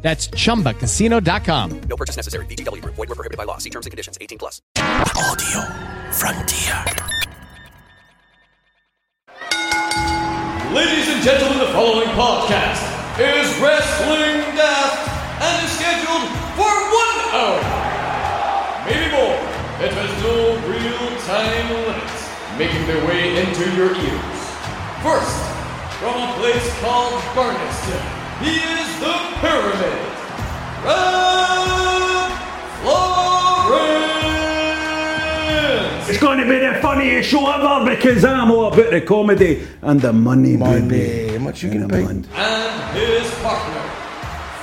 That's chumbacasino.com. No purchase necessary. VGW Group. Void were prohibited by law. See terms and conditions. 18 plus. Audio Frontier. Ladies and gentlemen, the following podcast is Wrestling Daft and is scheduled for one hour. Maybe more. It has no real time limits, making their way into your ears. First, from a place called Burnistoun, he is the Pyramid. Rab Florence! It's going to be the funniest show ever because I'm all about the comedy and the money, baby. How much you And gonna pay? bond. and his partner,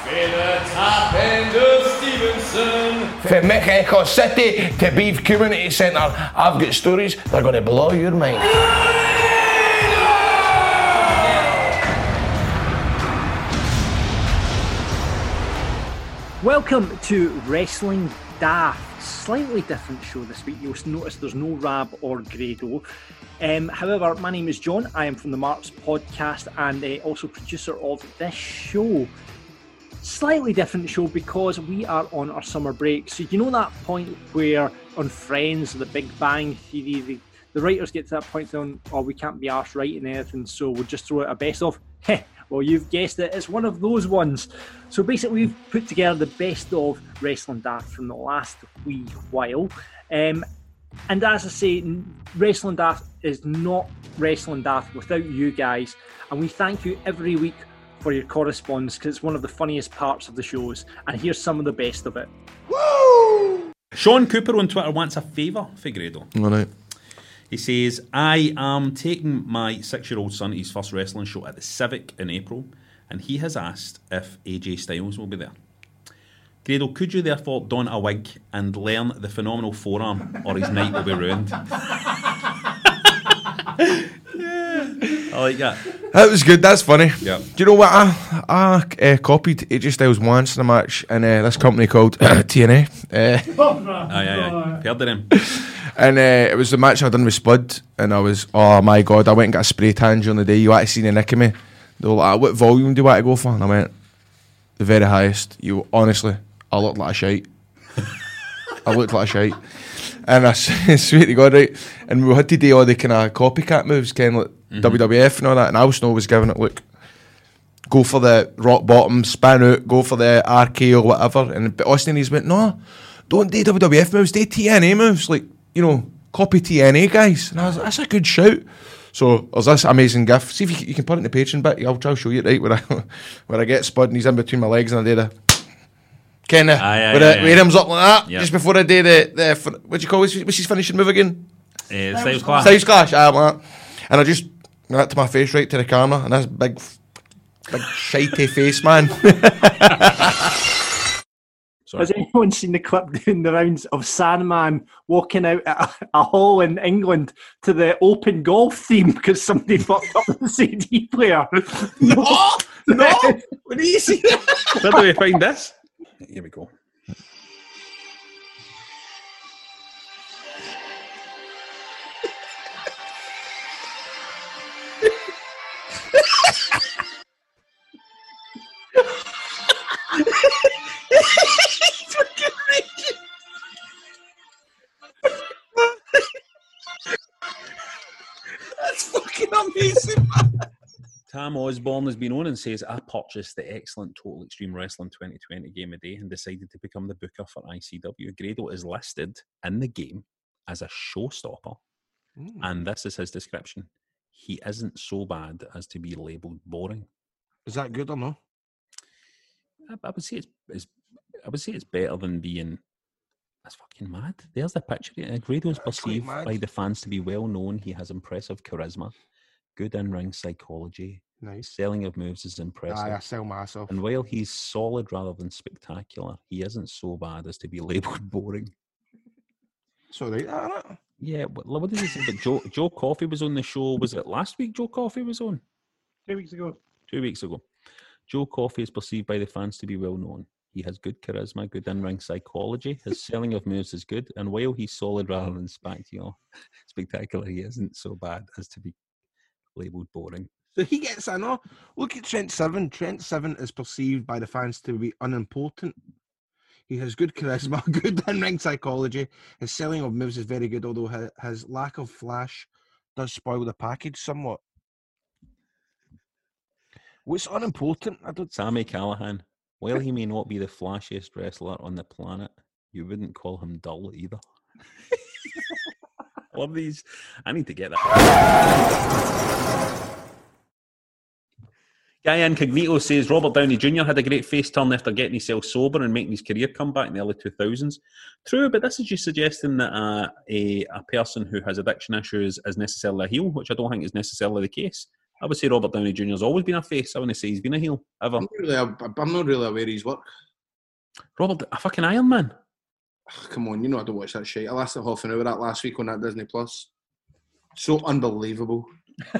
Fela Top End of Stevenston. From Mexico City to Beef Community Centre, I've got stories that are going to blow your mind. Welcome to Wrestling Daft. Slightly different show this week. You'll notice there's no Rab or Grado. Um, however, my name is John. I am from the Marks podcast and uh, also producer of this show. Slightly different show because we are on our summer break. So you know that point where on Friends, The Big Bang Theory, the, the writers get to that point on, oh, we can't be arsed writing anything, so we'll just throw it a best of. Heh, well, you've guessed it. It's one of those ones. So basically, we've put together the best of Wrestling Daft from the last wee while. Um, and as I say, Wrestling Daft is not Wrestling Daft without you guys. And we thank you every week for your correspondence because it's one of the funniest parts of the shows. And here's some of the best of it. Woo! Sean Cooper on Twitter wants a favour for Grado. All right. He says, I am taking my six year old son to his first wrestling show at the Civic in April, and he has asked if AJ Styles will be there. Grado, could you therefore don a wig and learn the phenomenal forearm, or his night will be ruined? I like that. That was good. That's funny. Yeah. Do you know what? I, I uh, copied AJ Styles once in a match in uh, this company called TNA. Uh, Aye, aye, aye. Heard of him. And uh, it was the match I done with Spud. And I was, oh my God, I went and got a spray tan during the day. You actually seen the nick of me. They were like, what volume do you want to go for? And I went, the very highest. You Honestly, I looked like a shite. I looked like a shite. And I swear to God, right? And we had to do all the kind of copycat moves, kind of like WWF and all that. And Snow was giving it, look, go for the rock bottom, span out, go for the RK or whatever. And but Austin he's went, no, don't do WWF moves, do TNA moves. Like, you know, copy TNA guys. And I was like, that's a good shout. So there's this amazing gif. See if you, can- you can put it in the Patreon bit. I'll try to show you it right where I where I get Spud and he's in between my legs and I did a kind of Aye, aye, where, aye, aye. comes up like that Yep. just before I do the the what do you call it? What's his finishing move again? Uh, Styles Clash. Styles clash. I'm like. And I just went that to my face right to the camera and this big big shitey face man. Has anyone seen the clip doing the rounds of Sandman walking out at a, a hall in England to the open golf theme because somebody fucked up the CD player? no, no. What do you see? Where do we find this? Here we go. That's fucking amazing. Tam Osborne has been on and says, I purchased the excellent Total Extreme Wrestling 2020 game a day and decided to become the booker for ICW. Grado is listed in the game as a showstopper, and this is his description. He isn't so bad as to be labelled boring. Is that good or no? I, I would say it's, it's I would say it's better than being that's fucking mad. There's the picture. Uh, Grado is perceived by the fans to be well known. He has impressive charisma, good in-ring psychology. Nice. Selling of moves is impressive. Aye, I sell myself. And while he's solid rather than spectacular, he isn't so bad as to be labelled boring. It's all right, isn't it? Yeah, what, what did he say? But Joe Joe Coffey was on the show. Was it last week? Joe Coffey was on Two weeks ago. two weeks ago. Joe Coffey is perceived by the fans to be well known. He has good charisma, good in-ring psychology. His selling of moves is good, and while he's solid rather than spectacular, oh, spectacular, he isn't so bad as to be labelled boring. So he gets in. Oh, look at Trent Seven. Trent Seven is perceived by the fans to be unimportant. He has good charisma, good in-ring psychology. His selling of moves is very good, although his, his lack of flash does spoil the package somewhat. What's unimportant? I don't. Sami Callihan, while he may not be the flashiest wrestler on the planet, you wouldn't call him dull either. I love these. I need to get that. Guy Incognito says Robert Downey Jr. had a great face turn after getting himself sober and making his career comeback in the early 2000s. True, but this is just suggesting that uh, a, a person who has addiction issues is necessarily a heel, which I don't think is necessarily the case. I would say Robert Downey Jr. has always been a face. I wouldn't say he's been a heel, ever. I'm not really, I'm not really aware of his work. Robert, a fucking Iron Man. Come on, you know I don't watch that shit. I lasted half an hour that last week on that Disney Plus. So unbelievable.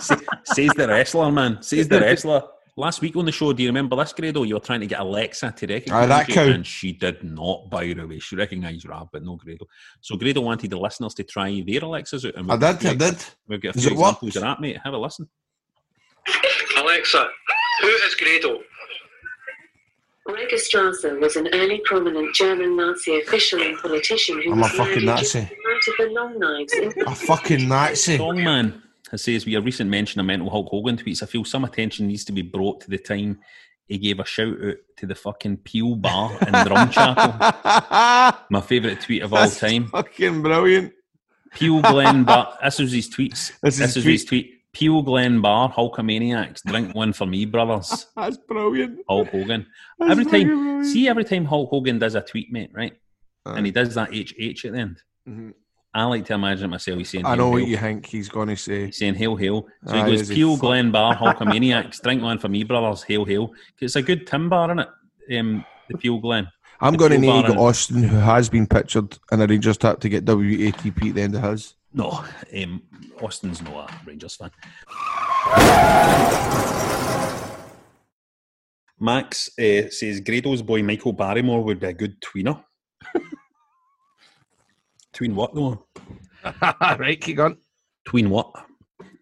Say- Says the wrestler, man. Says the wrestler. Last week on the show, do you remember this, Grado? You were trying to get Alexa to recognise Aye, that you, cow. and she did not, by the way. She recognised Rab, but no Grado. So Grado wanted the listeners to try their Alexas out. And I we've got a did, I few- did. We've got a few it work? examples of that, mate. Have a listen. Alexa, who is Grado? Gregor Strasser was an early prominent German Nazi official and politician who I'm a was fucking Nazi. to the Night of the Long Knives in A fucking Nazi. Songman says, with a recent mention of mental Hulk Hogan tweets, I feel some attention needs to be brought to the time he gave a shout out to the fucking Peel Bar in Drumchapel. My favourite tweet of all That's time. Fucking brilliant. Peel Glen Bar. This was his tweets. This This, is is his tweet. Peel Glen Bar, Hulkamaniacs, drink one for me, brothers. That's brilliant. Hulk Hogan. That's every time, brilliant. see, every time Hulk Hogan does a tweet, mate, right? Aye. And he does that HH at the end. Mhm. I like to imagine it myself. He's saying, I "Hail, know what hail." you think he's going to say. He's saying, hail, hail. So Aye, he goes, Peel Glen Bar, Hulkamaniacs, drink one for me, brothers, hail, hail. It's a good Tim bar, isn't it? Um, the Peel Glen. I'm going to need Austin, who has been pictured in a Rangers tap to get WATP at the end of his. No, um, Austin's not a Rangers fan. Max uh, says Grado's boy Michael Barrymore would be a good tweener. Tween what though? right, keep going. Tween what?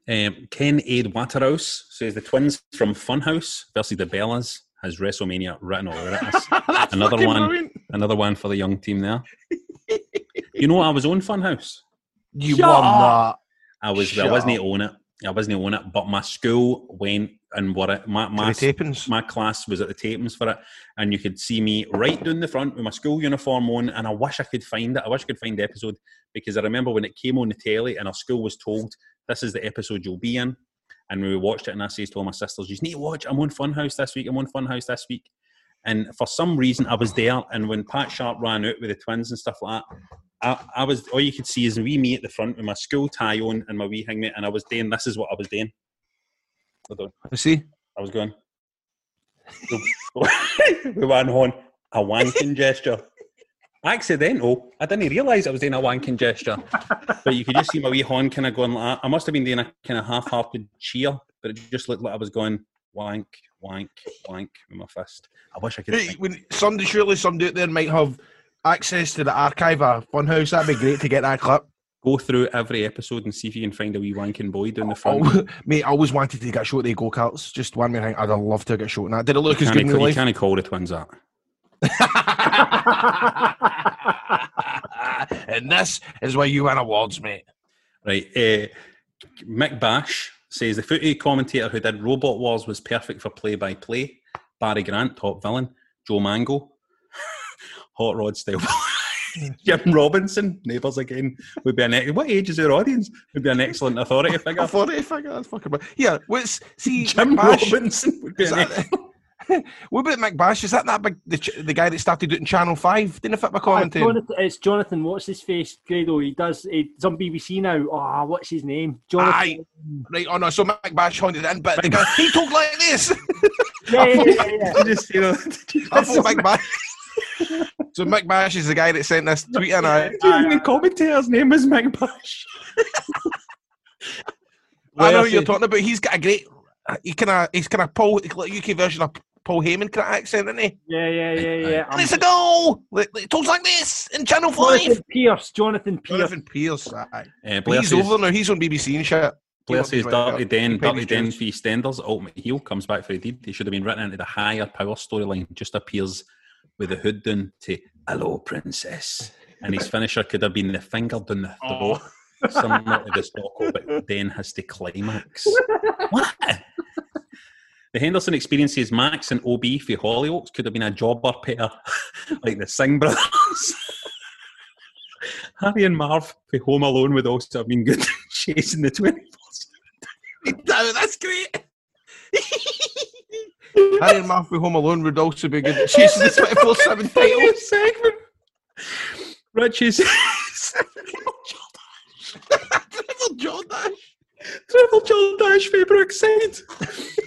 Um, Ken Aid Waterhouse says the twins from Funhouse versus the Bellas has WrestleMania written all over it. That's Another one. brilliant. Another one for the young team there. you know, I was on Funhouse. You Shut won up. I was. I Shut wasn't up. on it. I wasn't on it. But my school went and what it, my my, my class was at the tapings for it, and you could see me right down the front with my school uniform on. And I wish I could find it. I wish I could find the episode because I remember when it came on the telly, and our school was told this is the episode you'll be in. And we watched it, and I says to all my sisters, "You need to watch. I'm on Funhouse this week. I'm on Funhouse this week." And for some reason, I was there. And when Pat Sharp ran out with the twins and stuff like that, I, I was all you could see is wee me at the front with my school tie on and my wee hangmate, and I was doing this is what I was doing. Hold on. I see. I was going. we went on a wanking gesture. Accidental. I didn't realise I was doing a wanking gesture. But you could just see my wee horn kind of going like that. I must have been doing a kind of half hearted cheer, but it just looked like I was going wank, wank, wank with my fist. I wish I could. Hey, when somebody, surely somebody out there might have access to the archive of Funhouse. That'd be great to get that clip. Go through every episode and see if you can find a wee wanking boy down the front. Oh, mate, I always wanted to get shot at the go karts. Just one more thing, I'd love to get shot in that. Did it look you as good in can't, you life? can't call the twins that. and this is why you win awards, mate. Right. Uh, Mick Bash says the footy commentator who did Robot Wars was perfect for play by play. Barry Grant, top villain. Joe Mango, Hot Rod style. Jim Robinson, neighbours again, would be an ex- what age is our audience? Would be an excellent authority figure. Authority figure, that's fucking. br- Yeah, what's see Jim McBash? Robinson would be Is an that- excellent. what about McBash? Is that that big the, the guy that started doing Channel Five? Didn't fit my Uh, commentary. Jonathan, it's Jonathan. What's his face? Grado. He does. He's on BBC now. Ah, what's his name? Jonathan. Aye. Right, oh no, so McBash haunted it in, but the guy, he talked like this. Yeah, yeah, yeah, yeah. just, you know, I thought McBash. So Mick Bash is the guy that sent this tweet in. I, Even the commentator's name is Mick Bash. I know Where what you're talking about. He's got a great. He kind of. He's kind of Paul like UK version of Paul Heyman kind of accent, isn't he? Yeah, yeah, yeah, yeah. And it's a goal. Like, like, it talks like this in Channel Five. Jonathan Pearce. Jonathan Pearce. Jonathan Pearce. Aye. Uh, Blair he's says, over now. He's on BBC and shit. Blair He says Dirty Den, up. Dirty Den dues. for EastEnders, Ultimate Heel comes back for a deed. He should have been written into the higher power storyline. Just appears with the hood down to "Hello, Princess," and his finisher could have been the finger down the throat, similar to the Stocko, oh, but then has to climax. what? The Henderson experiences Max and OB for Hollyoaks could have been a jobber pair like the Singh brothers. Harry and Marv for Home Alone would also have been good chasing the 24th. No, that's great. Harry and Murphy Home Alone would also be good. at Chasing the 24 7 title. segment. Richie says, Trevor Jordache. Triple John Dash for Brookside.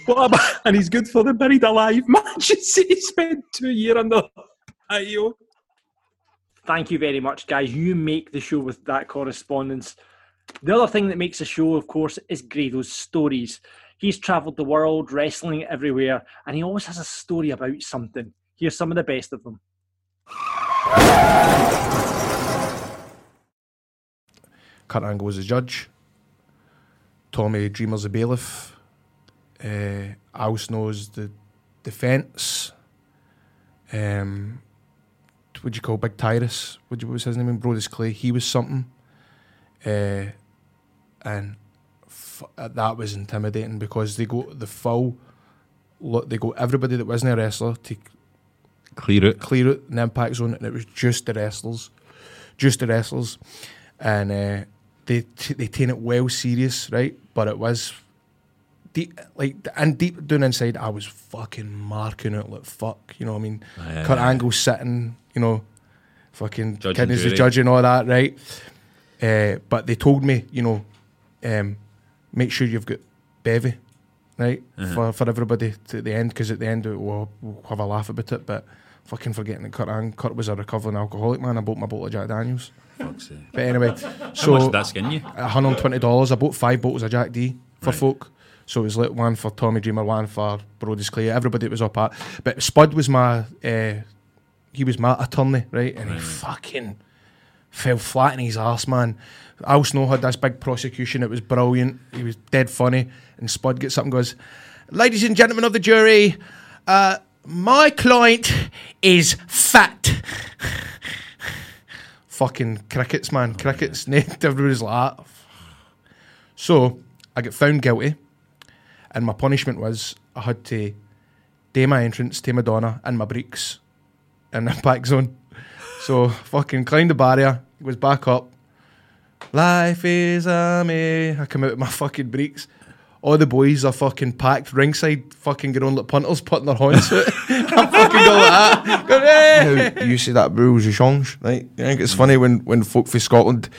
What about, and he's good for the buried alive matches. He spent two years under patio. Thank you very much, guys. You make the show with that correspondence. The other thing that makes a show, of course, is Grado's stories. He's travelled the world, wrestling everywhere, and he always has a story about something. Here's some of the best of them. Kurt Angle was a judge. Tommy Dreamer's the bailiff. Uh, Al Snow's the defence. Um, what you call Big Tyrus? What was his name? Brodus Clay. He was something. Uh, and f- uh, that was intimidating because they go the full. Look, they go everybody that wasn't a wrestler to Clear it. clear out an impact zone, and it was just the wrestlers, just the wrestlers, and uh, they t- they taken it well serious, right? But it was deep, like and deep down inside, I was fucking marking it like fuck, you know what I mean? Aye, Kurt. Angle sitting, you know, fucking and kidneys the judge and all that, right? Uh, but they told me, you know, um, make sure you've got bevy, right, Uh-huh. for for everybody to the end, because at the end we'll, we'll have a laugh about it, but. Fucking forgetting that Kurt, Ang- Kurt was a recovering alcoholic man. I bought my bottle of Jack Daniels. Fuck's sake. But anyway, How so much did that skin you? $120. I bought five bottles of Jack D for Right. folk. So it was like one for Tommy Dreamer, one for Brodus Clay, everybody was up at. But Spud was my, uh, he was my attorney, right? And he fucking fell flat in his ass, man. Al Snow had this big prosecution. It was brilliant. He was dead funny. And Spud gets up and goes, Ladies and gentlemen of the jury, uh, my client is fat. Fucking crickets, man. Crickets. Everybody's like that. So I get found guilty, and my punishment was I had to day my entrance to Madonna and my breeks in the back zone. So fucking climbed the barrier, it was back up. Life is a me. I come out with my fucking breeks. All the boys are fucking packed ringside, fucking get on like punters, putting their horns out. I'm fucking going like that. Going, "Hey!" Now, you see that rules of change, right? I think it's funny when, when folk from Scotland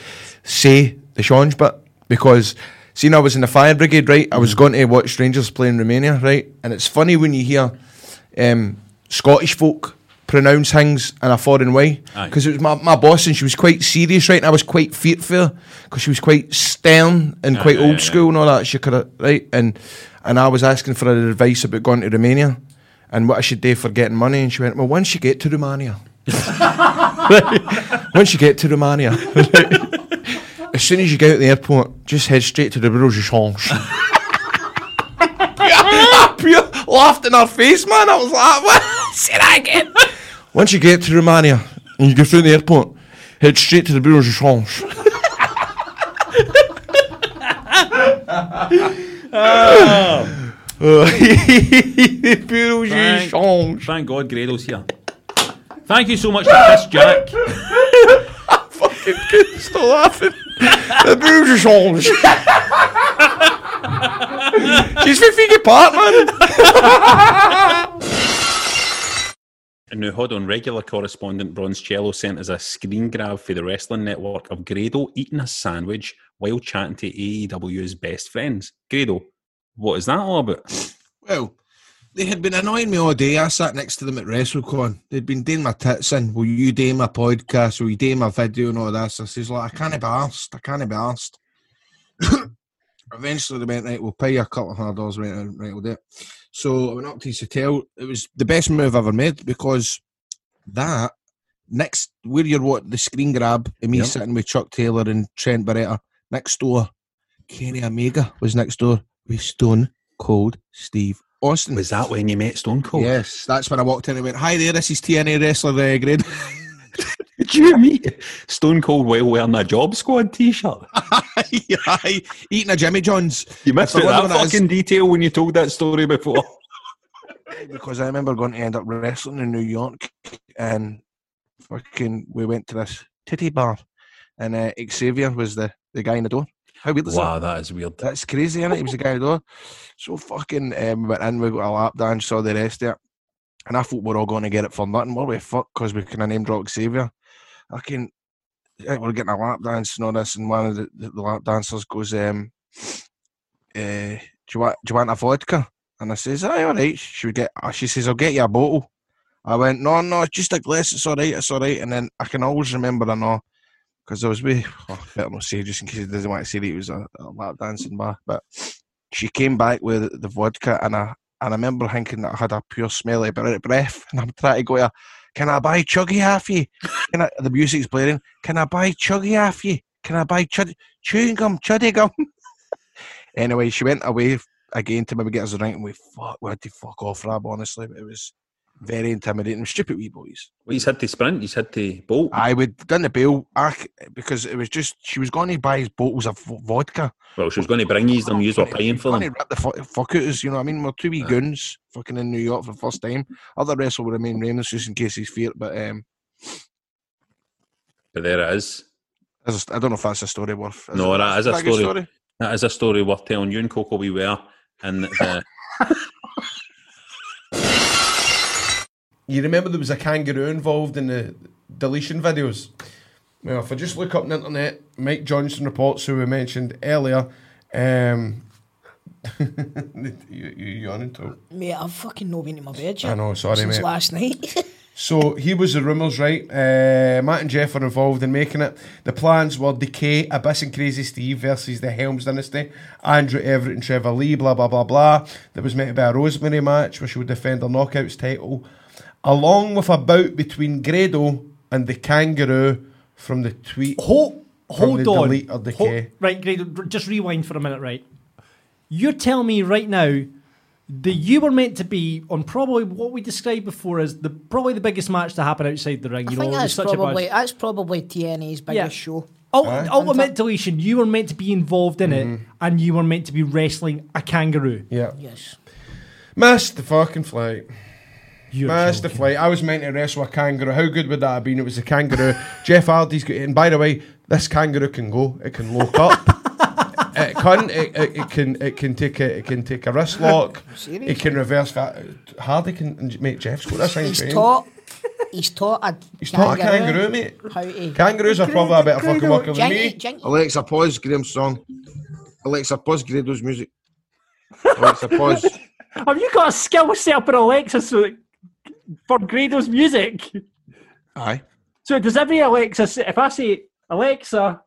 say the change bit because seeing I was in the fire brigade, right? I was going to watch Rangers play in Romania, right? And it's funny when you hear um, Scottish folk pronounce things in a foreign way because it was my, my boss and she was quite serious, right? And I was quite fearful because she was quite stern and Aye, quite old aye, school and all that. She could have, right? And and I was asking for her advice about going to Romania and what I should do for getting money. And she went, Well, once you get to Romania, once you get to Romania, as soon as you get out the airport, just head straight to the Bureau de Change. Pure laughed in her face, man. I was like, what? Say that again. Once you get to Romania and you go through the airport, head straight to the Bureau de Change. Oh, the Bureau de Thank, Change. thank God Grado's here. Thank you so much to Piss Jack. I Fucking. Still laughing. the Bureau de Change. She's 50 apart, man. And now, hold on, regular correspondent Bronze Cello sent us a screen grab for the Wrestling Network of Grado eating a sandwich while chatting to AEW's best friends. Grado, what is that all about? Well, they had been annoying me all day. I sat next to them at WrestleCon. They'd been doing my tits in. Will you do my podcast? Will you do my video and all this? I says, like, I can't be asked. I can't be asked. Eventually, they went, right, we'll pay you a couple of hundred dollars. Right, right, we'll do it. So I went up to his hotel. It was the best move I've ever made because that next where you're what the screen grab and me Yep. sitting with Chuck Taylor and Trent Beretta next door. Kenny Omega was next door with Stone Cold Steve Austin. Was that when you met Stone Cold? Yes, that's when I walked in and went, "Hi there, this is TNA wrestler uh, Grade." Did you meet Stone Cold while wearing a Job Squad t-shirt? Aye, eating a Jimmy John's You missed If I out that what it is- fucking detail when you told that story before. because I remember going to end up wrestling in New York and fucking we went to this titty bar and uh, Xavier was the, the guy in the door. How weird is that? wow, that is weird. That's crazy, is He was the guy in the door. So fucking um, we went in, we got a lap dance, saw the rest of it. And I thought we are all going to get it for nothing. What we fuck because we can name drop Xavier. I can we're getting a lap dance and all this, and one of the, the, the lap dancers goes, um, uh, do you want do you want a vodka? And I says, Aye, all right. She would get uh, she says, I'll get you a bottle. I went, No, no, it's just a glass, it's all right, it's all right. And then I can always remember I know because I was with oh, I better not say just in case he doesn't want to say that it was a, a lap dancing bar. But she came back with the vodka and I and I remember thinking that I had a pure smelly bre- breath and I'm trying to go to Can I buy chuggy half you? Can I, the music's playing. Can I buy chuggy half you? Can I buy chud, chewing gum, chuddy gum? anyway, she went away again to maybe get us a drink and we fuck we had to fuck off Rab honestly. It was very intimidating. Stupid wee boys. Well, he's had to sprint, he's had to bolt. I would done the bail because it was just she was going to buy his bottles of vodka. Well, she was going to bring you them, you were paying for Going them. to rip the fu- fuck out us, you know what I mean? We're two wee goons fucking in New York for the first time. Other wrestler would remain nameless just in case he's feared, but um, But there it is. I don't know if that's a story worth. No, it- that is a good story. That is a story worth telling. You and Coco we were and the You remember there was a kangaroo involved in the deletion videos? Well, if I just look up on the internet, Mike Johnson reports, who we mentioned earlier, um, you, you yawning too. Mate, I've fucking not been to my bed yet. I know, sorry, since mate. last night. So he was the rumours, right? Uh, Matt and Jeff were involved in making it. The plans were Decay, Abyss and Crazy Steve versus the Helms Dynasty, Andrew Everett and Trevor Lee, blah, blah, blah, blah. There was meant to be a Rosemary match where she would defend her Knockouts title, along with a bout between Grado and the Kangaroo from the tweet. Hold, from hold the on. Delete or Decay. Hold- right, great. r- Just rewind for a minute, right? You're telling me right now that you were meant to be on probably what we described before as the probably the biggest match to happen outside the ring. I You think know, that's such a probably that's probably TNA's biggest Yeah. show. Ult- Aye. Ultimate Deletion, you were meant to be involved in Mm-hmm. it, and you were meant to be wrestling a kangaroo. Yeah. Yes. Missed the fucking flight. You're Missed the joking. flight. I was meant to wrestle a kangaroo. How good would that have been? It was a kangaroo. Jeff Hardy's got And by the way, this kangaroo can go. It can lock up. it can. It, it, it can. It can take a. It can take a wrist lock. Serious? It can reverse that. Hardy can. make Mate, Jeff's got this thing He's trained. taught. He's taught a. He's taught a kangaroo, mate. How to. Kangaroos are probably a better fucking worker than Jinky, me. jinky. Alexa, pause Graham's song. Alexa, pause Grado's music. Alexa, pause. Have you got a skill set up in Alexa so for Grado's music? Aye. So does every Alexa, s- if I say Alexa,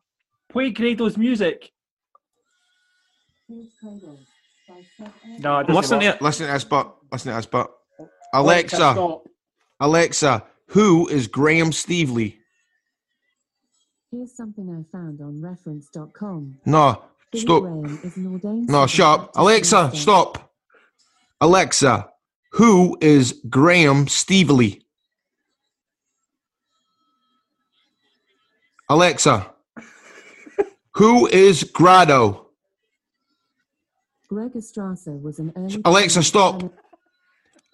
play Grado's music? No, it doesn't Listen work. to it. Listen to this, but listen to this, but Alexa, Alexa. Alexa, who is Graham Stevely? Here's something I found on reference.com. No, Billy stop. Is an No, civil shut up. Alexa, stop. Alexa, who is Graham Stevely? Alexa, who is Grado? Gregor Strasser was an early. Alexa, stop.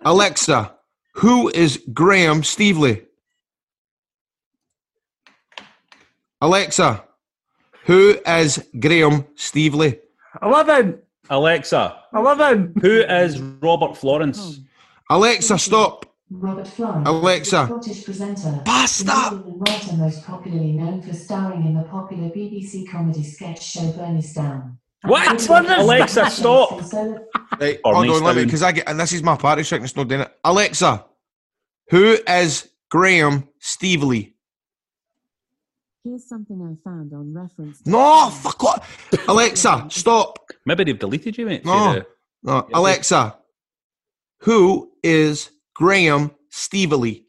Alexa, who is Graham Stevely? Alexa, who is Graham Stevely? Eleven. Alexa, Eleven. who is Robert Florence? Oh. Alexa, stop. Robert Florence, Alexa. Scottish presenter, Basta! writer most popularly known for starring in the popular BBC comedy sketch show Burnistoun. What? Alexa, stop. Right, Or hold on, let me, because I get, and this is my party trick, and it's not doing it. Alexa, who is Graham Stevely? Here's something I found on reference. No, fuck what? Alexa, stop. Maybe they've deleted you, mate. No, the- no. Alexa, who is Graham Stevely?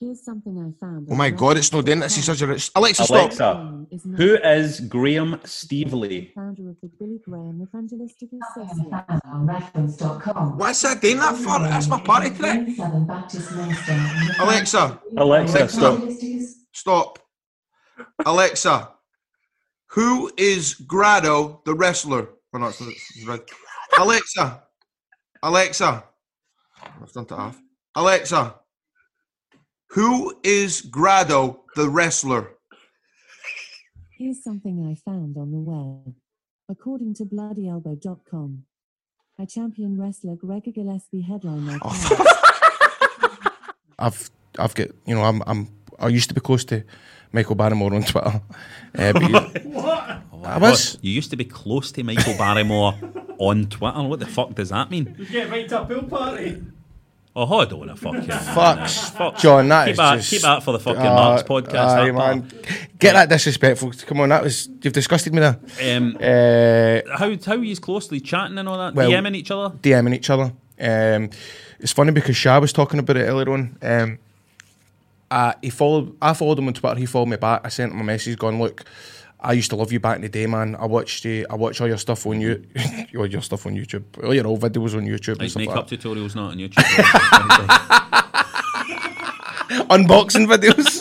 Here's something I found. Oh on my god, it's not doing it. This is such a rich. Alexa, stop. Alexa, who is Graham Stevely? Founder of the Billy Graham Evangelistic Association. What's that doing that for? That's my party trick. Seven Baptist Minister. and the Alexa, Alexa, stop. stop. Alexa, who is Grado the wrestler? No, it's, it's right. Alexa, Alexa, I've done it off. Alexa, who is Grado the wrestler? Here's something I found on the web. According to bloodyelbow.com, a champion wrestler Gregor Gillespie headline their card. I've I've got you know I'm I'm I used to be close to Michael Barrymore on Twitter. Uh, but you- I was. You used to be close to Michael Barrymore on Twitter. What the fuck does that mean? You get right to a pool party. Oh, hold on a fucking. Fucks, Fuck. John. That keep is that, just, keep that for the fucking Uh, Marks podcast. aye, that part. man. Get that disrespectful. Come on, that was you've disgusted me there. Um, Uh, how how are you closely chatting and all that? Well- DMing each other? DMing each other. Um, it's funny because Shah was talking about it earlier on. Um, uh, he followed. I followed him on Twitter. He followed me back. I sent him a message going, "Look, I used to love you back in the day, man. I watched you. I watch all your stuff on you, all your stuff on YouTube, all your old videos on YouTube and Like stuff makeup like tutorials not on YouTube. Unboxing videos.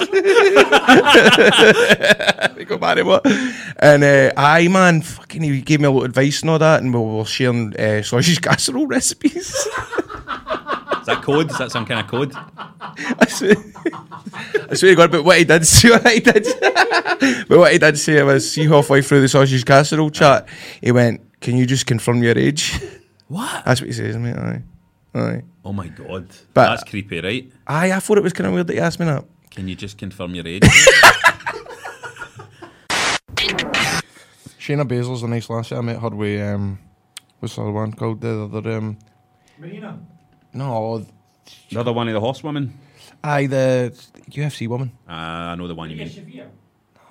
we go back what? And uh, aye, man, fucking, he gave me a lot of advice and all that, and we were sharing uh, sausage casserole recipes. Is that code? Is that some kind of code? I swear, I swear to God, but what he did say, what he did, but what he did say was, see halfway through the sausage casserole chat, he went, "Can you just confirm your age?" What? That's what he says, mate. Aye, aye, Oh my god. But- That's creepy, right? aye. I thought it was kind of weird that he asked me that. Can you just confirm your age? Shayna Baszler's a nice lassie. I met her with um, what's the other one called? The other um, Marina. no, the other one of the horsewomen? Aye, the UFC woman. Uh, I know the one you mean.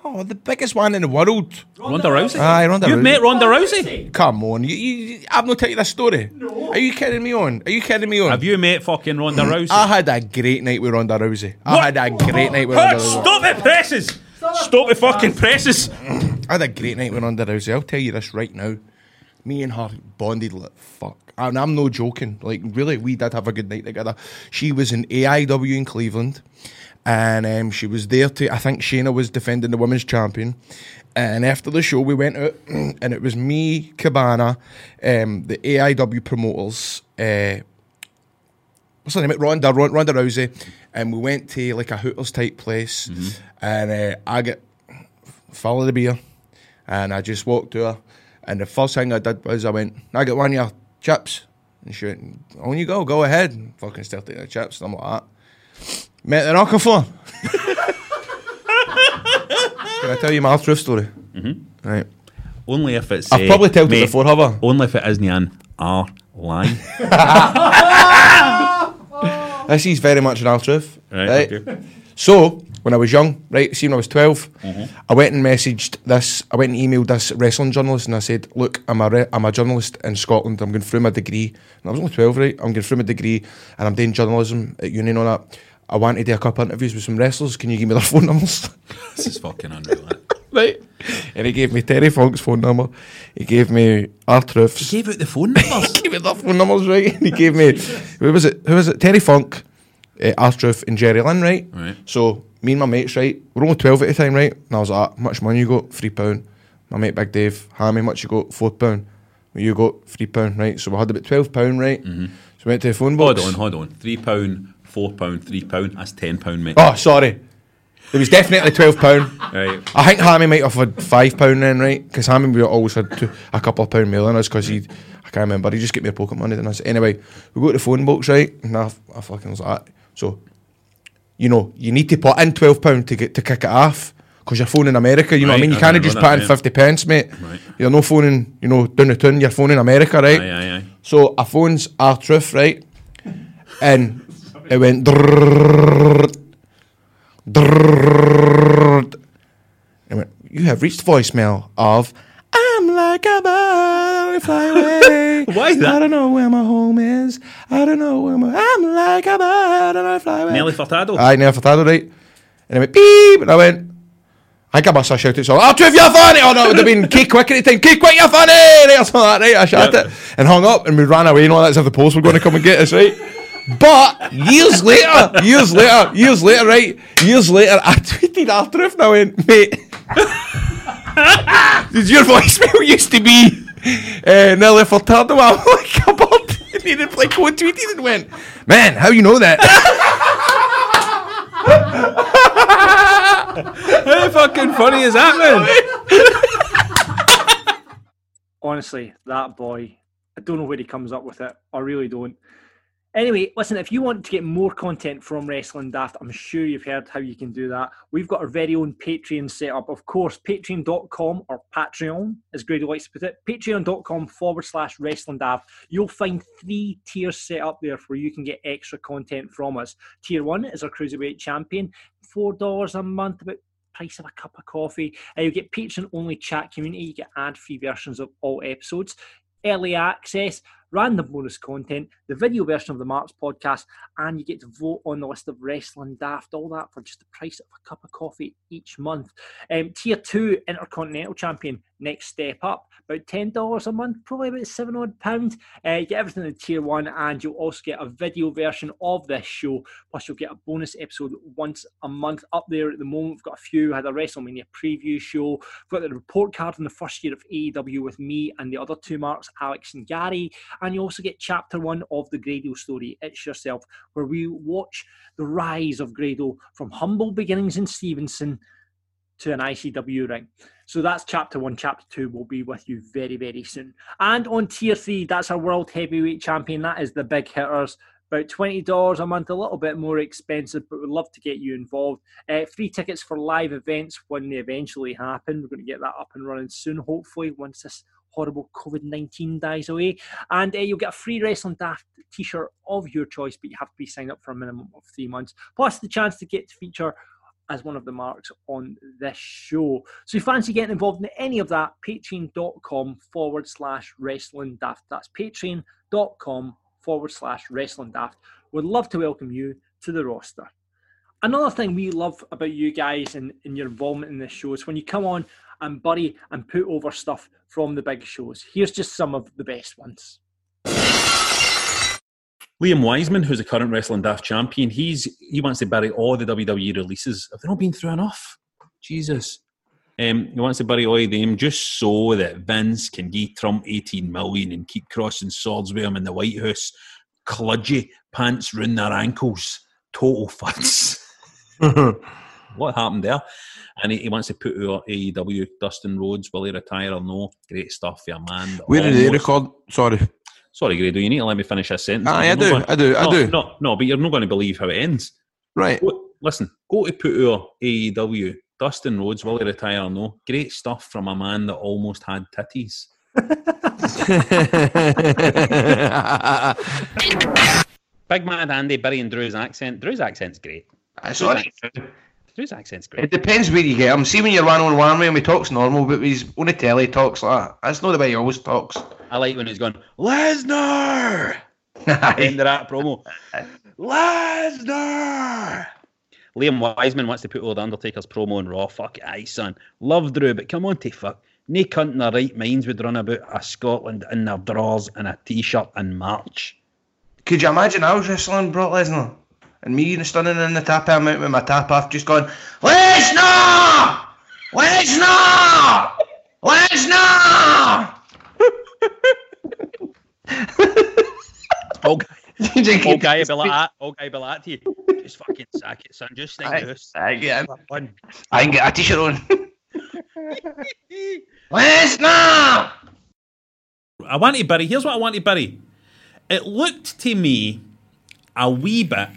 Oh, the biggest one in the world. Ronda Rousey? Aye, Ronda You've Rousey. met Ronda Rousey? Come on, you, you, I've not told you this story. No. Are you kidding me on? Are you kidding me on? Have you met fucking Ronda Rousey? I had a great night with Ronda Rousey. I had a great night with Hey, Ronda Rousey. Stop the presses! Stop the fucking presses! I had a great night with Ronda Rousey. I'll tell you this right now. Me and her bonded like fuck. And I'm no joking. Like, really, we did have a good night together. She was in AIW in Cleveland. And um, she was there to, I think Shayna was defending the women's champion. And after the show, we went out, and it was me, Cabana, um, the AIW promoters, uh, what's her name? Ronda, Ronda Rousey, and we went to like a Hooters type place, and uh, I get full of the beer, and I just walked to her, and the first thing I did was I went, I get one of your chips, and she went, on you go, go ahead, and fucking started taking the chips, and I'm like that. Met the knocker floor. Can I tell you my truth story? Mm-hmm. Right. Only if it's. I've uh, probably told you before, have I? Only if it isn't an R line. This is very much an our truth. Right, okay. So, when I was young, right, see when I was 12, Mhm. I went and messaged this, I went and emailed this wrestling journalist and I said, look, I'm a, re- I'm a journalist in Scotland, I'm going through my degree. And I was only 12, right? I'm going through my degree and I'm doing journalism at uni and all that. I want to do a couple of interviews with some wrestlers. Can you give me their phone numbers? this is fucking unreal. eh? right. And he gave me Terry Funk's phone number. He gave me R-Truth's. He gave out the phone numbers? he gave me their phone numbers, right? And he gave me, who was it? Who was it? Terry Funk, uh, and Jerry Lynn, right? Right. So me and my mates, right? We're only 12 at the time, right? And I was like, ah, much money you got? Three pound. My mate Big Dave, Hammy, much you got? Four pound. Well, you got three pound, right? So we had about 12 pound, right? Mm-hmm. So we went to the phone box. Hold on, hold on. Three pound, four pound, three pound. That's ten pound, mate. Oh, sorry. It was definitely twelve pound. Right. I think Hammy might have had five pound then, right? Because Hammy we always had two, a couple of pound than us because he, I can't remember. He just get me a pocket money than us. Anyway, we go to the phone box, right? And I, I fucking was like, ah. so, you know, you need to put in twelve pound to get to kick it off because you're phoning America. You know what I mean? You can't just put in fifty pence, mate. Right. You're not phoning, you know, down the town. You're phoning America, right? Aye, aye, aye. So I phones R-Truth, right? And it went. Drrr, drrr, and went. You have reached voicemail of. I'm like a bird I fly away. Why that? I don't know where my home is. I don't know where my. I'm like a bird and I fly away. Nelly Furtado. Aye, Nelly Furtado, right? And I went beep, and I went. I think I must have shouted something. Oh, Truth, you're funny! Oh no, it would have been K-Kwik at the time. K-Kwik, you're funny! Right, or something like that, right? I shouted Yep. it and hung up, and we ran away and all that as if the police were going to come and get us, right? But years later, years later, years later, right? Years later, I tweeted R-Truth and I went, mate. Did your voicemail used to be uh, Nelly Furtado? I'm like a bird. And he replied, quote tweeted and went, man, how you know that? How fucking funny is that, man? Honestly, that boy, I don't know where he comes up with it. I really don't. Anyway, listen, if you want to get more content from Wrestling Daft, I'm sure you've heard how you can do that. We've got our very own Patreon set up. Of course, patreon.com or Patreon, as Grady likes to put it, patreon.com forward slash Wrestling Daft. You'll find three tiers set up there where you can get extra content from us. Tier one is our Cruiserweight Champion, $4 a month, about price of a cup of coffee. Uh, you get Patreon only chat community. You get ad free versions of all episodes, early access, random bonus content, the video version of the Marks podcast, and you get to vote on the list of wrestling daft. All that for just the price of a cup of coffee each month. Um, tier two, Intercontinental Champion. Next step up, about ten dollars a month, probably about seven odd pounds. Uh, you get everything in tier one, and you'll also get a video version of this show. Plus, you'll get a bonus episode once a month up there at the moment. We've got a few. Had a WrestleMania preview show. We've got the report card from the first year of AEW with me and the other two marks, Alex and Gary. And you also get chapter one of the Grado story, It's Yourself, where we watch the rise of Grado from humble beginnings in Stevenston to an ICW ring. So that's chapter one. Chapter two will be with you very, very soon. And on tier three, that's our world heavyweight champion. That is the big hitters. About $20 a month, a little bit more expensive, but we'd love to get you involved. Uh, free tickets for live events when they eventually happen. We're going to get that up and running soon, hopefully, once this horrible COVID 19 dies away. And uh, you'll get a free Wrestling Daft t shirt of your choice, but you have to be signed up for a minimum of three months, plus the chance to get to feature as one of the marks on this show. So if you fancy getting involved in any of that, patreon.com forward slash wrestling daft. That's patreon.com forward slash wrestling daft. Would love to welcome you to the roster. Another thing we love about you guys and, and your involvement in this show is when you come on and bury and put over stuff from the big shows. Here's just some of the best ones. Liam Wiseman, who's the current Wrestling Daft champion, he's he wants to bury all the WWE releases. Have they not been through enough? Jesus. Um, he wants to bury all of them just so that Vince can give Trump 18 million and keep crossing swords with him in the White House. Cludgy pants round their ankles. Total fuss. what happened there? And he, he wants to put out AEW, Dustin Rhodes, will he retire or no? Great stuff for a man. that Where did they record? Sorry. Sorry, Grado, you need to let me finish this sentence. Aye, I do, going- I do, I no, do. No, no, but you're not going to believe how it ends. Right. Go- listen, go to put out AEW. Dustin Rhodes, will he retire or no? Great stuff from a man that almost had titties. Big Mad Andy burying Drew's accent. Drew's accent's great. That's Drew's all right. Accent- Drew's accent's great. It depends where you get him. See when you're one on one with him, he talks normal, but when he's on the telly, he talks like that. That's not the way he always talks. I like when he's going, Lesnar! End of that promo. Lesnar! Liam Wiseman wants to put all the Undertaker's promo in Raw. Fuck it, aye, son. Love Drew, but come on, to fuck. No cunt in their right minds would run about a Scotland in their drawers and a t-shirt in March. Could you imagine I was wrestling Brock Lesnar and me and standing in the tap I'm out with my tap off, just going Lesnar, Lesnar, Lesnar. All guy, Just all keep- guy be like that. All guy be like that to you. Just fucking sack it, son. Just think Aye, this. aye, get him. Fun. I can get a t-shirt on. Lesnar. I want to bury. Here's what I want to bury. It looked to me a wee bit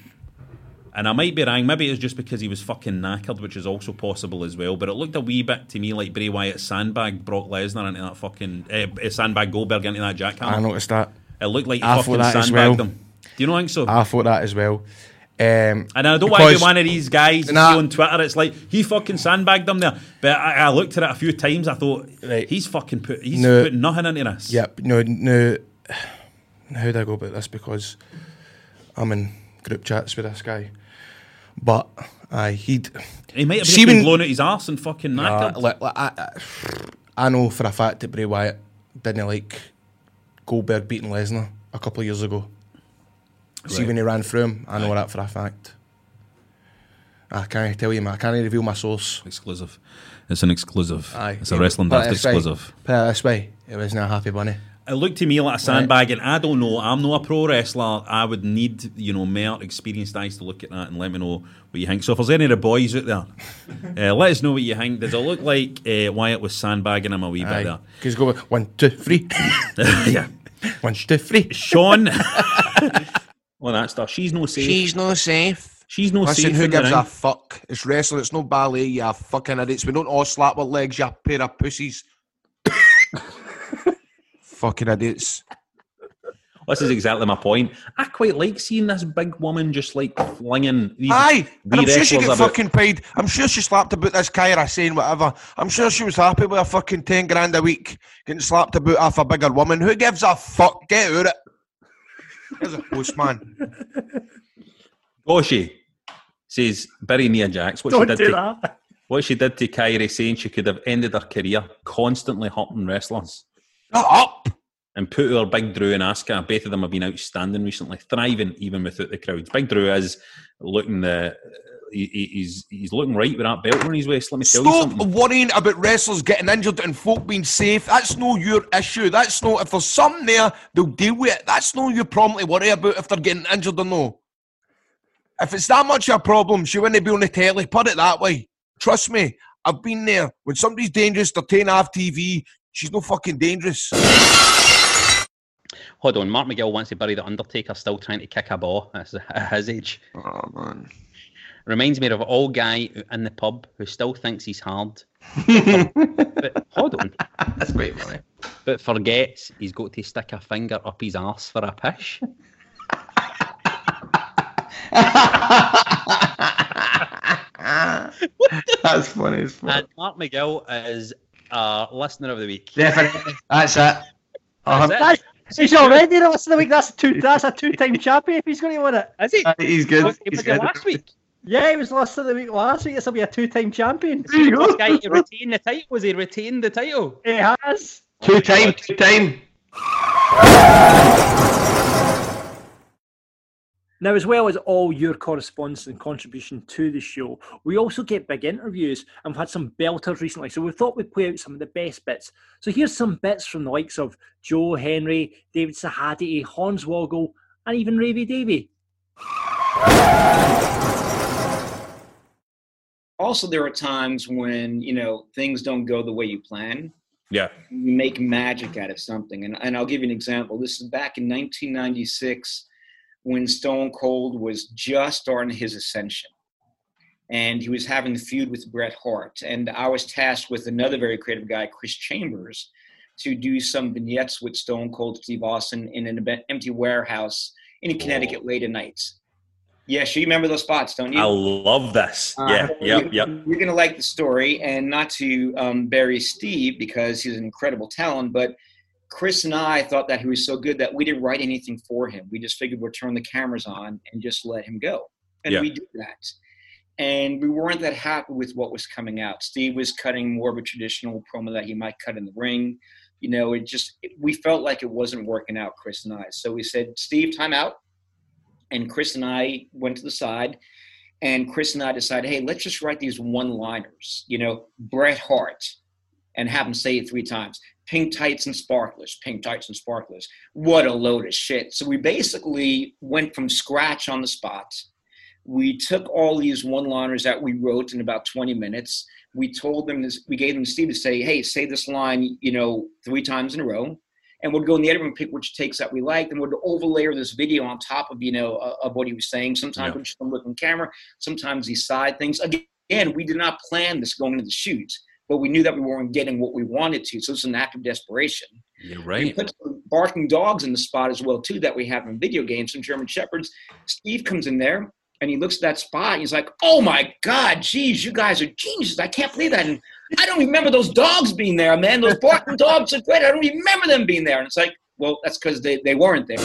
And I might be wrong. Maybe it was just because he was fucking knackered, which is also possible as well. But it looked a wee bit to me like Bray Wyatt sandbagged Brock Lesnar into that fucking uh, sandbag Goldberg into that jackhammer. I noticed that. It looked like he I fucking thought that as sandbagged well. him. Do you not think so? I thought that as well. Um, And I don't want to be one of these guys Nah. on Twitter. It's like he fucking sandbagged them there. But I, I looked at it a few times. I thought he's fucking put he's No. putting nothing into this. Yep. No, no. How do I go about this? Because I'm in group chats with this guy. But aye, he'd. He might have See just been blown out his arse and fucking knackered. like, like, I, I, know for a fact that Bray Wyatt didn't like Goldberg beating Lesnar a couple of years ago. See Right. when he ran through him, I know that for a fact. I can't tell you, man. I can't reveal my source. Exclusive. It's an exclusive. Aye. It's a wrestling Put it daft this way- exclusive. Put it this way, it wasn't a happy bunny. It looked to me like a sandbag, and I don't know. I'm not a pro wrestler. I would need, you know, more experienced eyes to look at that and let me know what you think. So if there's any of the boys out there, uh, let us know what you think. Does it look like uh, Wyatt was sandbagging him a wee bit there? Because go one, two, three. yeah. One, two, three. Sean. well, that stuff. She's no safe. She's no safe. She's no Listen, safe. who gives a fuck? It's wrestling. It's no ballet. You fucking idiots. We don't all slap our legs. You pair of pussies. Fucking idiots. This is exactly my point. I quite like seeing this big woman just like flinging these Aye, wee and I'm sure she wrestlers got about. fucking paid. I'm sure she slapped about this Kairi Sane whatever. I'm sure she was happy with a fucking 10 grand a week getting slapped about off a bigger woman. Who gives a fuck? Get out of it. There's a postman. Goshi says bury Nia Jax. What Don't she did do to, that. What she did to Kairi, Sane she could have ended her career constantly hurting wrestlers. Shut up. And put her Big Drew and Asuka. Uh, both of them have been outstanding recently, thriving even without the crowds. Big Drew is looking the. He, he- he's he's looking right with that belt on his waist. Let me tell you Stop something. worrying about wrestlers getting injured and folk being safe. That's no your issue. That's no. If there's something there, they'll deal with it. That's no your problem to worry about if they're getting injured or no. If it's that much of a problem, she wouldn't be on the telly. Put it that way. Trust me, I've been there. When somebody's dangerous, they're taking off TV. She's no fucking dangerous. Hold on, Mark McGill wants to bury the Undertaker, still trying to kick a ball That's at his age. Oh man. Reminds me of an old guy in the pub who still thinks he's hard. but hold on. That's great, funny. But forgets he's got to stick a finger up his arse for a pish. That's funny as fuck. And Mark McGill is a listener of the week. Definitely. That's it. Uh-huh. That's it. He's already the rest of the week. That's a two. That's a two-time champion. If he's going to win it, is he? Uh, he's good. Was, He's was good. last week? Yeah, he was last of the week last week. This will be a two-time champion. There you go. This guy to retain the title. Was he retained the title? He has. Two time, two time. Now, as well as all your correspondence and contribution to the show, we also get big interviews and we've had some belters recently. So we thought we'd play out some of the best bits. So here's some bits from the likes of Joe Henry, David Sahadi, Hornswoggle, and even Ravy Davy. Also, there are times when you know things don't go the way you plan. Yeah. You make magic out of something, and and I'll give you an example. This is back in 1996 when Stone Cold was just starting his ascension, and he was having the feud with Bret Hart, and I was tasked with another very creative guy, Chris Chambers, to do some vignettes with Stone Cold Steve Austin in an empty warehouse in Connecticut late at night. Yes, you remember those spots, don't you? I love this. Uh, Yeah, yep, you're, yep. You're gonna like the story, and not to um, bury Steve because he's an incredible talent, but Chris and I thought that he was so good that we didn't write anything for him. We just figured we'd turn the cameras on and just let him go, and Yeah. we did that. And we weren't that happy with what was coming out. Steve was cutting more of a traditional promo that he might cut in the ring. You know, it just it, we felt like it wasn't working out, Chris and I. So we said, Steve, time out and Chris and I went to the side, and Chris and I decided, hey, let's just write these one-liners, you know, Bret Hart, and have him say it three times. Pink tights and sparklers, pink tights and sparklers. What a load of shit. So we basically went from scratch on the spot. We took all these one-liners that we wrote in about 20 minutes. We told them this, we gave them Steve to say, hey, say this line, you know, three times in a row. and we'd go in the editing room, pick which takes that we liked, and we'd overlay this video on top of you know uh, of what he was saying. Sometimes Yeah. we'd just look on camera, sometimes these side things. Again, we did not plan this going into the shoot, but we knew that we weren't getting what we wanted to, so it's an act of desperation. You're We right. put some barking dogs in the spot as well too that we have in video games, some German shepherds. Steve comes in there and he looks at that spot. And he's like, "Oh my God, geez, you guys are geniuses! I can't believe that." And I don't remember those dogs being there, man. Those barking dogs are great. I don't remember them being there. And it's like, well, that's because they, they weren't there.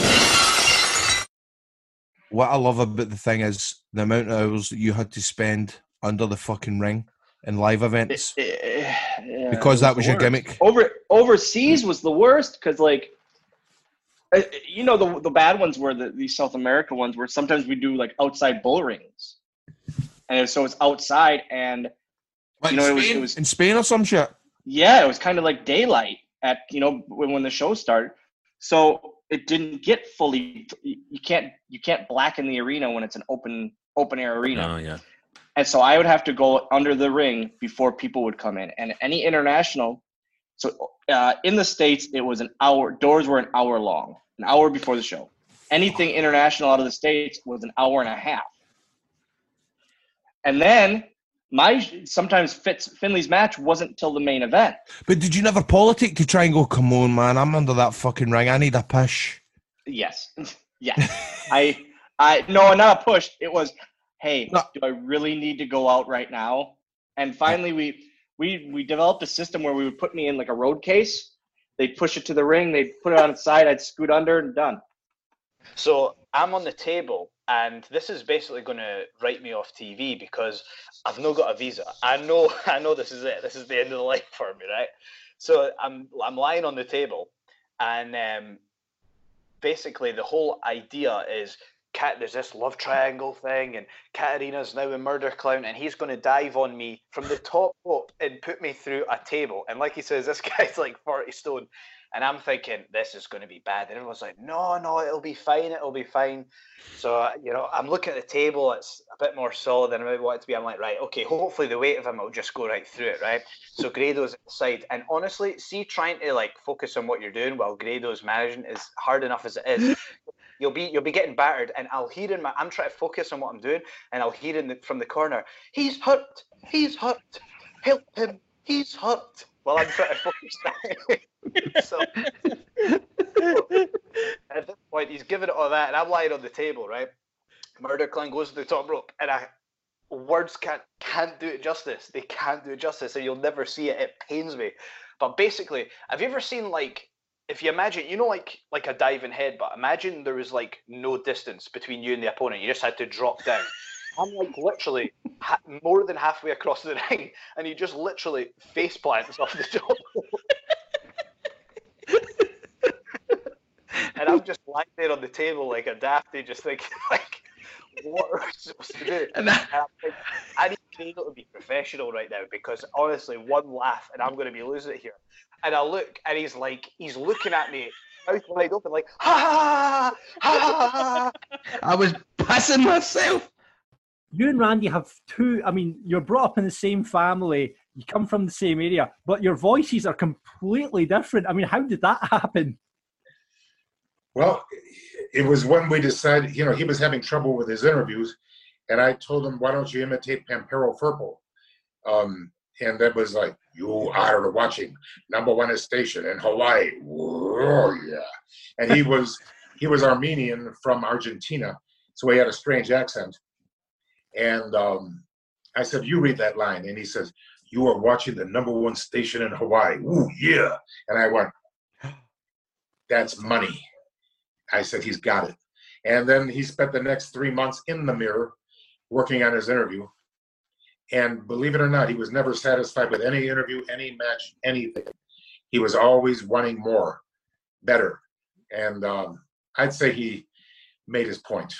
What I love about the thing is the amount of hours you had to spend under the fucking ring in live events. Yeah, Because it that was your worst. gimmick. Over overseas was the worst because like, uh, you know the the bad ones were the these South America ones where sometimes we do like outside bull rings, and so it's outside and Like you know in it was, it was in Spain or some shit. yeah it was kind of like daylight at you know when when the show started, so it didn't get fully. You can't you can't blacken the arena when it's an open open air arena. Oh yeah. And so I would have to go under the ring before people would come in. And any international, so uh, in the States, it was an hour, doors were an hour long, an hour before the show. Anything international out of the States was an hour and a half. And then my, sometimes Fitz, Finlay's match wasn't till the main event. But did you never politic to try and go, come on, man, I'm under that fucking ring. I need a push. Yes. yes. I, I, no, not a push. It was, hey, do I really need to go out right now? And finally, we we we developed a system where we would put me in like a road case. They'd push it to the ring. They'd put it on its side. I'd scoot under and done. So I'm on the table, and this is basically going to write me off TV because I've not got a visa. I know, I know this is it. This is the end of the line for me, right? So I'm I'm lying on the table, and um, basically the whole idea is Cat. There's this love triangle thing, and Katarina's now a murder clown, and he's going to dive on me from the top rope and put me through a table. And like he says, this guy's like 40 stone. And I'm thinking, this is going to be bad. And everyone's like, no, no, it'll be fine. It'll be fine. So, uh, you know, I'm looking at the table. It's a bit more solid than I maybe want it to be. I'm like, right, okay, hopefully the weight of him will just go right through it, right? So Grado's side. And honestly, see, trying to like focus on what you're doing while Grado's managing is hard enough as it is. You'll be you'll be getting battered, and I'll hear in my I'm trying to focus on what I'm doing, and I'll hear in the, from the corner, he's hurt, he's hurt, help him, he's hurt. Well, I'm trying to focus. so at this point, he's giving it all that, and I'm lying on the table, right? Murder Clown goes to the top rope, and I words can't can't do it justice. They can't do it justice, and you'll never see it. It pains me. But basically, have you ever seen like if you imagine, you know, like like a diving head, but imagine there was like no distance between you and the opponent. You just had to drop down. I'm like literally ha- more than halfway across the ring, and he just literally face plants off the top. and I'm just lying there on the table like a dafty, just thinking like, what are we supposed to do? And, I'm like, I need Grado to be professional right now because honestly, one laugh and I'm going to be losing it here. And I look, and he's like, he's looking at me, mouth wide open, like, ha ha ha ha ha. I was pissing myself. You and Randy have two. I mean, you're brought up in the same family. You come from the same area, but your voices are completely different. I mean, how did that happen? Well, it was when we decided, you know, he was having trouble with his interviews, and I told him, why don't you imitate Pampero Firpo? Um, and that was like, you are watching number one station in Hawaii. Oh, yeah. And he was he was Armenian from Argentina, so he had a strange accent. And um, I said, you read that line. And he says, you are watching the number one station in Hawaii. Ooh, yeah. And I went, that's money. I said, he's got it. And then he spent the next three months in the mirror working on his interview. And believe it or not, he was never satisfied with any interview, any match, anything. He was always wanting more, better. And um, I'd say he made his point.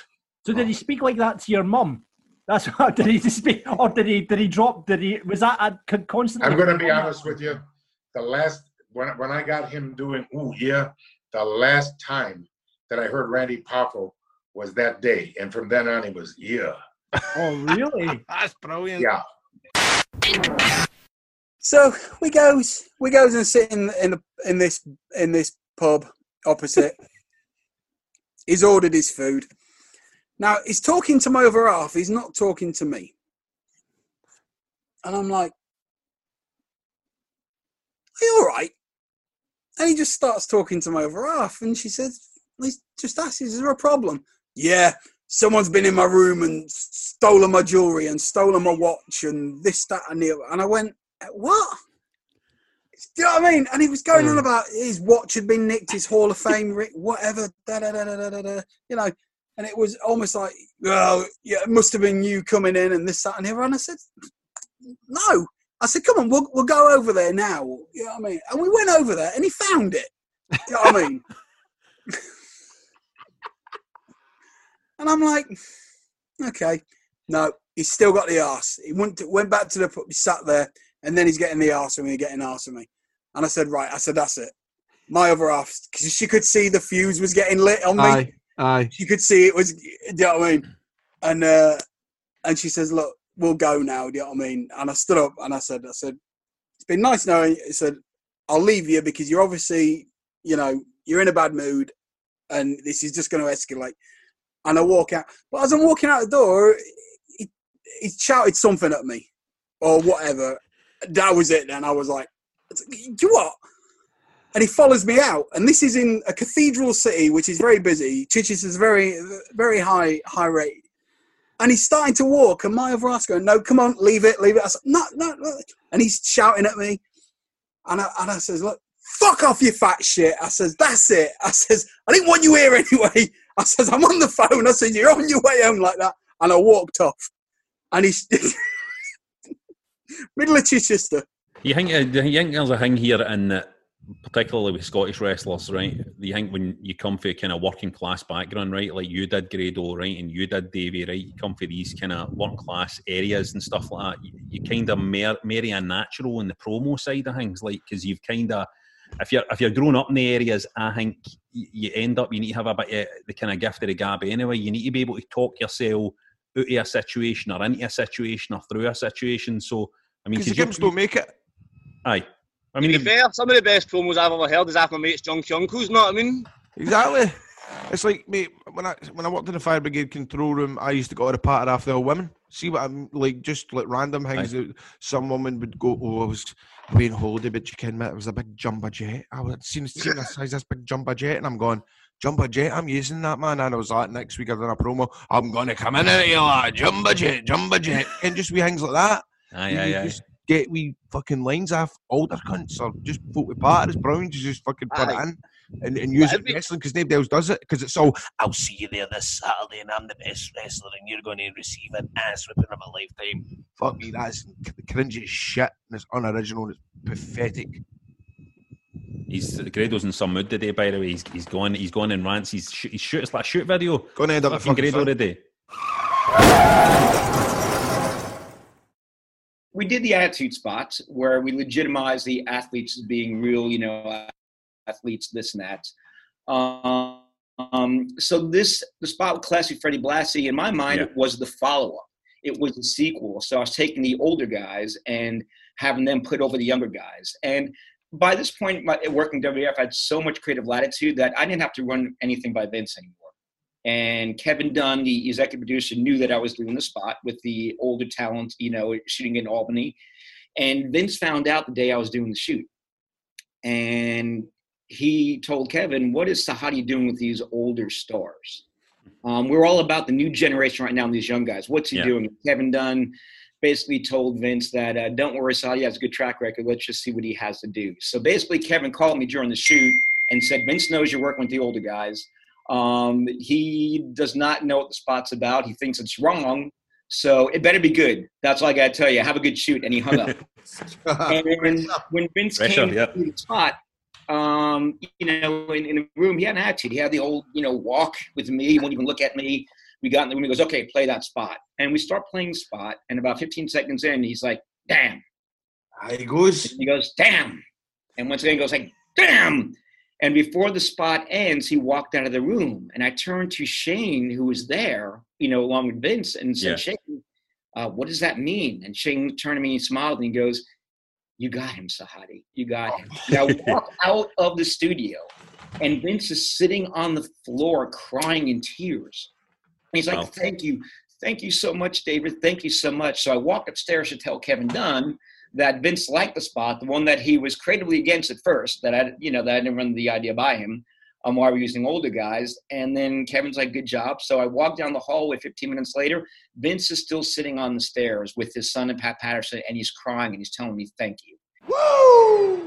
So did he speak like that to your mum? That's what did he speak, or did he did he drop? Did he was that a, con- constantly? I'm going to be honest with you. The last when when I got him doing ooh yeah, the last time that I heard Randy Poffo was that day, and from then on he was yeah. Oh really? That's brilliant. Yeah. So we goes, we goes and sit in, in the in this in this pub opposite. he's ordered his food. Now he's talking to my other half. He's not talking to me. And I'm like, "Are you all right?" And he just starts talking to my other half, and she says, "He's just asks, is there a problem?" Yeah, someone's been in my room and stolen my jewelry and stolen my watch and this, that, and the other. And I went, uh, "What?" Do you know what I mean? And he was going on hmm. about his watch had been nicked, his Hall of Fame, whatever, da da da da da da, da you know. And it was almost like, oh, yeah, it must have been you coming in and this, that, and the other. And I said, no. I said, come on, we'll, we'll go over there now. You know what I mean? And we went over there and he found it. You know what I mean? and I'm like, okay, no, he's still got the arse. He went, to, went back to the pub, he sat there, and then he's getting the arse of me, getting arse of me. And I said, right, I said, that's it. My other half, because she could see the fuse was getting lit on me. Aye, aye. She could see it was, do you know what I mean? And uh, and she says, look, we'll go now. Do you know what I mean? And I stood up and I said, I said, it's been nice knowing. you." I said, I'll leave you because you're obviously, you know, you're in a bad mood, and this is just going to escalate. And I walk out. But as I'm walking out the door, he, he shouted something at me, or whatever. That was it. Then I was like, you what? And he follows me out, and this is in a cathedral city, which is very busy. Chichester's very, very high, high rate. And he's starting to walk, and my other ass going, "No, come on, leave it, leave it." I said, "No, no, no," and he's shouting at me, and I, and I says, "Look, fuck off, you fat shit." I says, "That's it." I says, "I didn't want you here anyway." I says, "I'm on the phone." I said, "You're on your way home like that," and I walked off. And he's middle of Chichester. You think, uh, you think there's a thing here in that, particularly with Scottish wrestlers, right? You think when you come from a kind of working class background, right? Like you did Grado, right? And you did Davy, right? You come from these kind of working class areas and stuff like that. You, kind of mar- marry a natural in the promo side of things, like, because you've kind of, if you're if you're growing up in the areas, I think you end up you need to have a bit of the kind of gift of the gab anyway. You need to be able to talk yourself out of a situation or into a situation or through a situation. So I mean, Because the 'cause you- don't make it. Aye. I To mean, be fair, some of the best promos I've ever heard is after my mate's drunk uncles, know what I mean? Exactly. It's like, mate, when I when I worked in the fire brigade control room, I used to go to the party after all women. See what I'm like, just like random things. that Some woman would go, "Oh, I was being on holiday, but you can admit it was a big jumbo jet." I would seen seen this size this big jumbo jet, and I'm going, "Jumbo jet, I'm using that man." And I was like, next week I've done a promo. I'm gonna come in at you like jumbo jet, jumbo jet, and just wee things like that. Aye, You- aye, you aye. Just get wee fucking lines off older cunts or just folk with partners, Brown, to just fucking put Aye. it in and, and use it in wrestling because nobody else does it because it's all I'll see you there this Saturday and I'm the best wrestler and you're going to receive an ass whipping of a lifetime. Fuck me, that's the cringy shit and it's unoriginal and it's pathetic. He's Grado's in some mood today. By the way, he's he's going he's going in rants. He's sh- he's shoot it's like a shoot video. Going to end up the fucking fucking Grado today. we did the attitude spots where we legitimized the athletes as being real, you know, athletes, this and that. Um, so this the spot with Classy Freddie Blassie, in my mind, Yeah. was the follow up. It was the sequel. So I was taking the older guys and having them put over the younger guys. And by this point, my, working WWF, I had so much creative latitude that I didn't have to run anything by Vince anymore. And Kevin Dunn, the executive producer, knew that I was doing the spot with the older talent, you know, shooting in Albany. And Vince found out the day I was doing the shoot. And he told Kevin, What is Sahadi doing with these older stars? Um, we're all about the new generation right now and these young guys. What's he Yeah. doing? Kevin Dunn basically told Vince that, uh, Don't worry, Sahadi has a good track record. Let's just see what he has to do. So basically, Kevin called me during the shoot and said, Vince knows you're working with the older guys. Um, he does not know what the spot's about. He thinks it's wrong. So it better be good. That's all I got to tell you. Have a good shoot. And he hung up. and when, when Vince Pressure, came yep. to the spot, um, you know, in, in the room, he had an attitude. He had the old, you know, walk with me. He wouldn't even look at me. We got in the room. He goes, okay, play that spot. And we start playing spot. And about 15 seconds in, he's like, damn. He goes. He goes, damn. And once again, he goes like, damn. And before the spot ends, he walked out of the room. And I turned to Shane, who was there, you know, along with Vince, and said, Yeah. Shane, uh, what does that mean? And Shane turned to me and smiled and he goes, You got him, Sahadi. You got him. Oh. Now walk out of the studio. and Vince is sitting on the floor crying in tears. And he's like, Wow. "Thank you, thank you so much, David. Thank you so much." So I walk upstairs to tell Kevin Dunn that Vince liked the spot, the one that he was creatively against at first, that I, you know, that I didn't run the idea by him. Um, why we're using older guys, and then Kevin's like, "Good job." So I walk down the hallway. 15 minutes later, Vince is still sitting on the stairs with his son and Pat Patterson, and he's crying and he's telling me, "Thank you." Woo!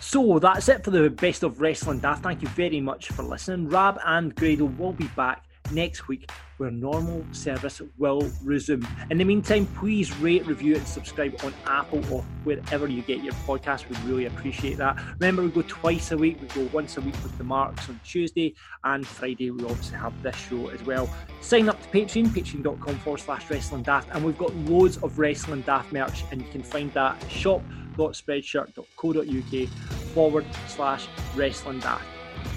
So that's it for the best of wrestling daft. Thank you very much for listening. Rab and Grado will be back next week where normal service will resume. In the meantime, please rate, review, and subscribe on Apple or wherever you get your podcast. We'd really appreciate that. Remember, we go twice a week. We go once a week with the marks on Tuesday and Friday. We obviously have this show as well. Sign up to Patreon, patreon.com forward slash wrestling daft, and we've got loads of wrestling daft merch, and you can find that at shop.spreadshirt.co.uk forward slash wrestling daft.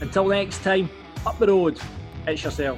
Until next time, up the road, it's yourself.